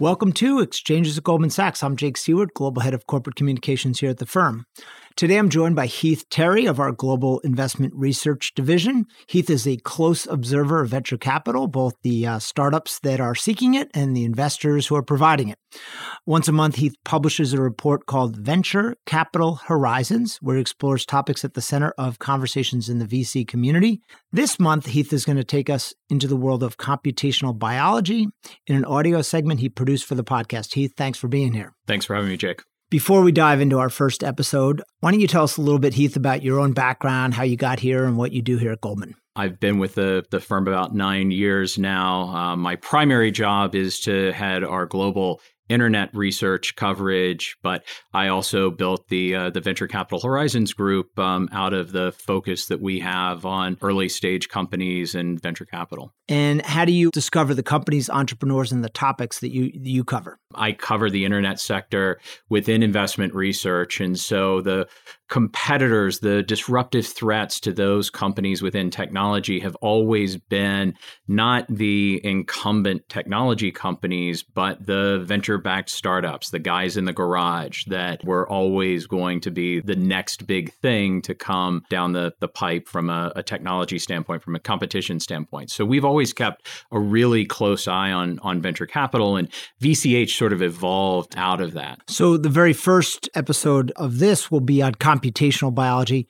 Welcome to Exchanges at Goldman Sachs. I'm Jake Siewert, Global Head of Corporate Communications here at the firm. Today I'm joined by Heath Terry of our Global Investment Research Division. Heath is a close observer of venture capital, both the uh, startups that are seeking it and the investors who are providing it. Once a month, Heath publishes a report called Venture Capital Horizons, where he explores topics at the center of conversations in the VC community. This month, Heath is going to take us into the world of computational biology in an audio segment he produced for the podcast. Heath, thanks for being here. Thanks for having me, Jake. Before we dive into our first episode, why don't you tell us a little bit, Heath, about your own background, how you got here, and what you do here at Goldman? I've been with the, the firm about nine years now. Uh, my primary job is to head our global internet research coverage, but I also built the uh, the Venture Capital Horizons group um, out of the focus that we have on early stage companies and venture capital. And how do you discover the companies, entrepreneurs, and the topics that you you cover? I cover the internet sector within investment research, and so the competitors, the disruptive threats to those companies within technology have always been not the incumbent technology companies, but the venture backed startups, the guys in the garage that were always going to be the next big thing to come down the, the pipe from a, a technology standpoint, from a competition standpoint. So we've always kept a really close eye on, on venture capital, and VCH sort of evolved out of that. So the very first episode of this will be on computational biology.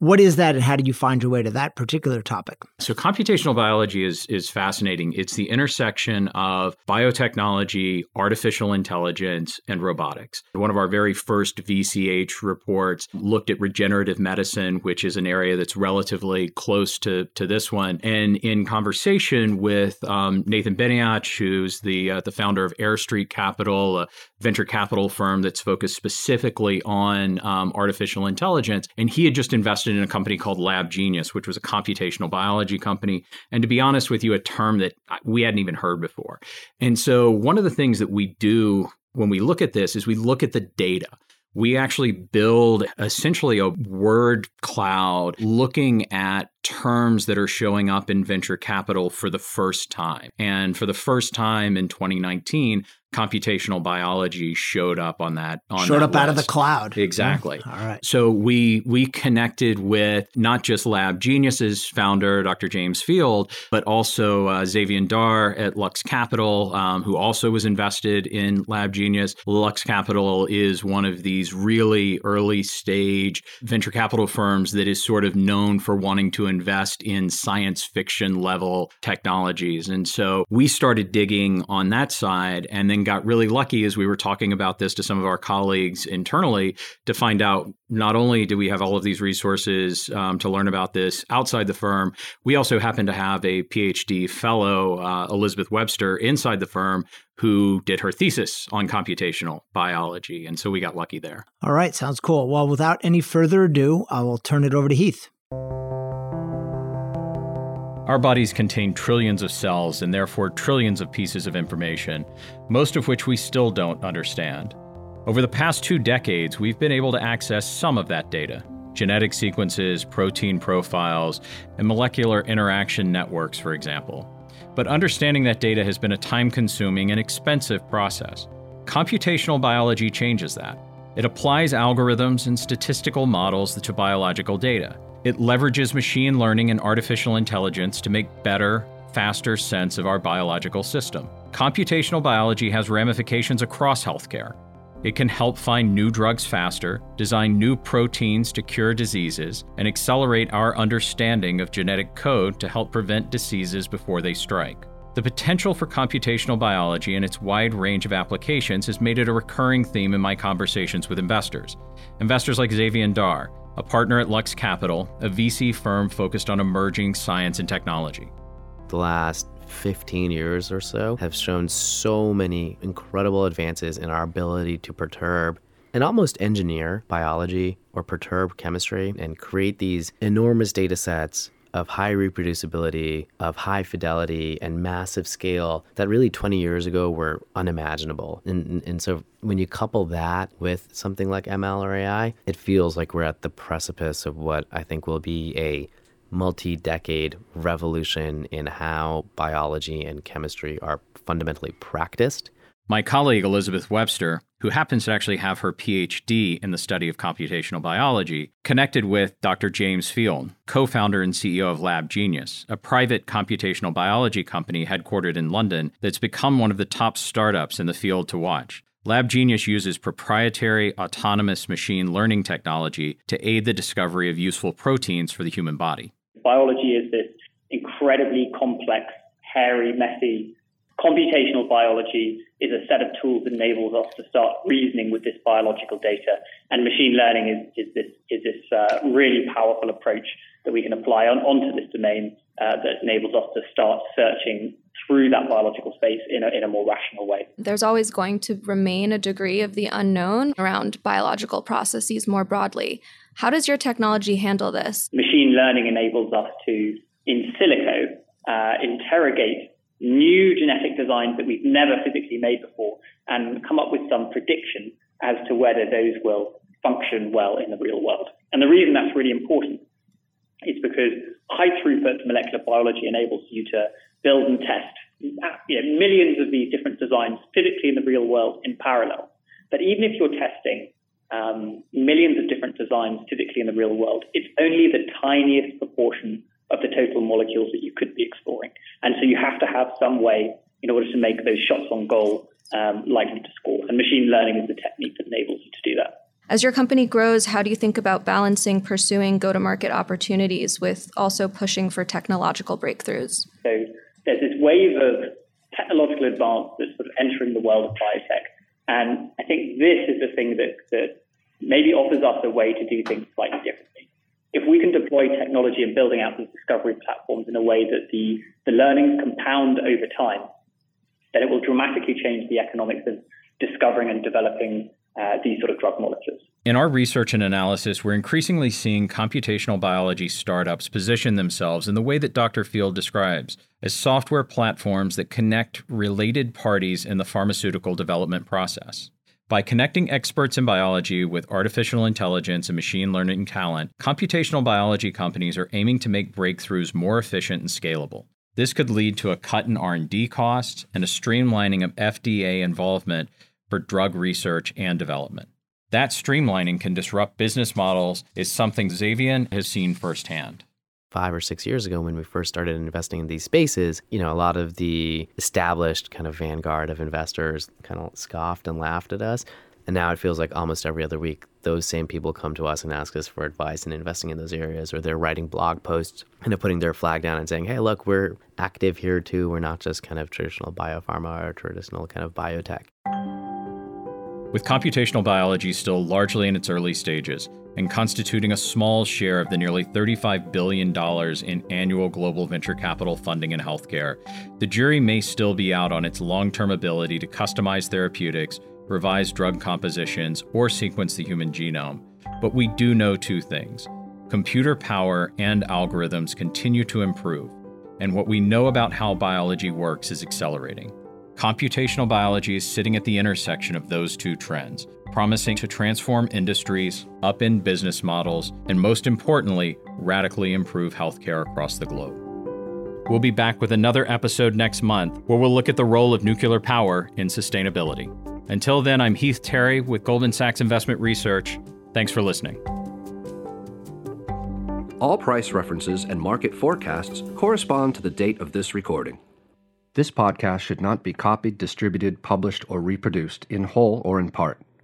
What is that, and how did you find your way to that particular topic? So, computational biology is is fascinating. It's the intersection of biotechnology, artificial intelligence, and robotics. One of our very first VCH reports looked at regenerative medicine, which is an area that's relatively close to to this one. And in conversation with um, Nathan Benaich, who's the uh, the founder of Air Street Capital, a venture capital firm that's focused specifically on um, artificial intelligence, and he had just invested invested in a company called Lab Genius, which was a computational biology company. And to be honest with you, a term that we hadn't even heard before. And so one of the things that we do when we look at this is we look at the data. We actually build essentially a word cloud looking at terms that are showing up in venture capital for the first time. And for the first time in 2019, computational biology showed up on that on showed that up list. out of the cloud exactly all right so we we connected with not just lab genius's founder dr james field but also uh, zavain dar at lux capital um, who also was invested in lab genius lux capital is one of these really early stage venture capital firms that is sort of known for wanting to invest in science fiction level technologies and so we started digging on that side and then got really lucky as we were talking about this to some of our colleagues internally to find out not only do we have all of these resources um, to learn about this outside the firm, we also happen to have a PhD fellow, uh, Elizabeth Webster, inside the firm who did her thesis on computational biology. And so we got lucky there. All right, sounds cool. Well, without any further ado, I will turn it over to Heath. Our bodies contain trillions of cells and therefore trillions of pieces of information, most of which we still don't understand. Over the past two decades, we've been able to access some of that data genetic sequences, protein profiles, and molecular interaction networks, for example. But understanding that data has been a time consuming and expensive process. Computational biology changes that. It applies algorithms and statistical models to biological data. It leverages machine learning and artificial intelligence to make better, faster sense of our biological system. Computational biology has ramifications across healthcare. It can help find new drugs faster, design new proteins to cure diseases, and accelerate our understanding of genetic code to help prevent diseases before they strike. The potential for computational biology and its wide range of applications has made it a recurring theme in my conversations with investors. Investors like Zavain Dar, a partner at Lux Capital, a VC firm focused on emerging science and technology. The last 15 years or so have shown so many incredible advances in our ability to perturb and almost engineer biology or perturb chemistry and create these enormous data sets of high reproducibility, of high fidelity, and massive scale that really 20 years ago were unimaginable. And, and so when you couple that with something like ML or AI, it feels like we're at the precipice of what I think will be a multi decade revolution in how biology and chemistry are fundamentally practiced My colleague Elizabeth Webster, who happens to actually have her PhD in the study of computational biology, connected with Dr. James Field, co founder and CEO of Lab Genius, a private computational biology company headquartered in London that's become one of the top startups in the field to watch. Lab Genius uses proprietary autonomous machine learning technology to aid the discovery of useful proteins for the human body. Biology is this incredibly complex, hairy, messy computational biology is a set of tools that enables us to start reasoning with this biological data. And machine learning is, is this, is this uh, really powerful approach that we can apply on, onto this domain uh, that enables us to start searching through that biological space in a, in a more rational way. There's always going to remain a degree of the unknown around biological processes more broadly. How does your technology handle this? Machine learning enables us to, in silico, uh, interrogate new genetic designs that we've never physically made before and come up with some prediction as to whether those will function well in the real world. And the reason that's really important is because high throughput molecular biology enables you to build and test you know, millions of these different designs physically in the real world in parallel. But even if you're testing um, millions of different designs physically in the real world, it's only the tiniest proportion of the total molecules that you could be exploring. And so you have to have some way in order to make those shots on goal um, likely to score. And machine learning is the technique that enables you to do that. As your company grows, how do you think about balancing pursuing go to market opportunities with also pushing for technological breakthroughs? So there's this wave of technological advance that's sort of entering the world of biotech. And I think this is the thing that, that maybe offers us a way to do things slightly differently if we can deploy technology and building out these discovery platforms in a way that the, the learnings compound over time, then it will dramatically change the economics of discovering and developing uh, these sort of drug molecules. In our research and analysis, we're increasingly seeing computational biology startups position themselves in the way that Dr. Field describes as software platforms that connect related parties in the pharmaceutical development process. By connecting experts in biology with artificial intelligence and machine learning talent, computational biology companies are aiming to make breakthroughs more efficient and scalable. This could lead to a cut in R&D costs and a streamlining of FDA involvement for drug research and development. That streamlining can disrupt business models is something Zavain has seen firsthand five or six years ago when we first started investing in these spaces, you know, a lot of the established kind of vanguard of investors kind of scoffed and laughed at us. And now it feels like almost every other week, those same people come to us and ask us for advice in investing in those areas, or they're writing blog posts and putting their flag down and saying, hey, look, we're active here too. We're not just kind of traditional biopharma or traditional kind of biotech. With computational biology still largely in its early stages and constituting a small share of the nearly $35 billion in annual global venture capital funding in healthcare, the jury may still be out on its long term ability to customize therapeutics, revise drug compositions, or sequence the human genome. But we do know two things computer power and algorithms continue to improve, and what we know about how biology works is accelerating. Computational biology is sitting at the intersection of those two trends, promising to transform industries, upend business models, and most importantly, radically improve healthcare across the globe. We'll be back with another episode next month where we'll look at the role of nuclear power in sustainability. Until then, I'm Heath Terry with Goldman Sachs Investment Research. Thanks for listening. All price references and market forecasts correspond to the date of this recording. This podcast should not be copied, distributed, published, or reproduced in whole or in part.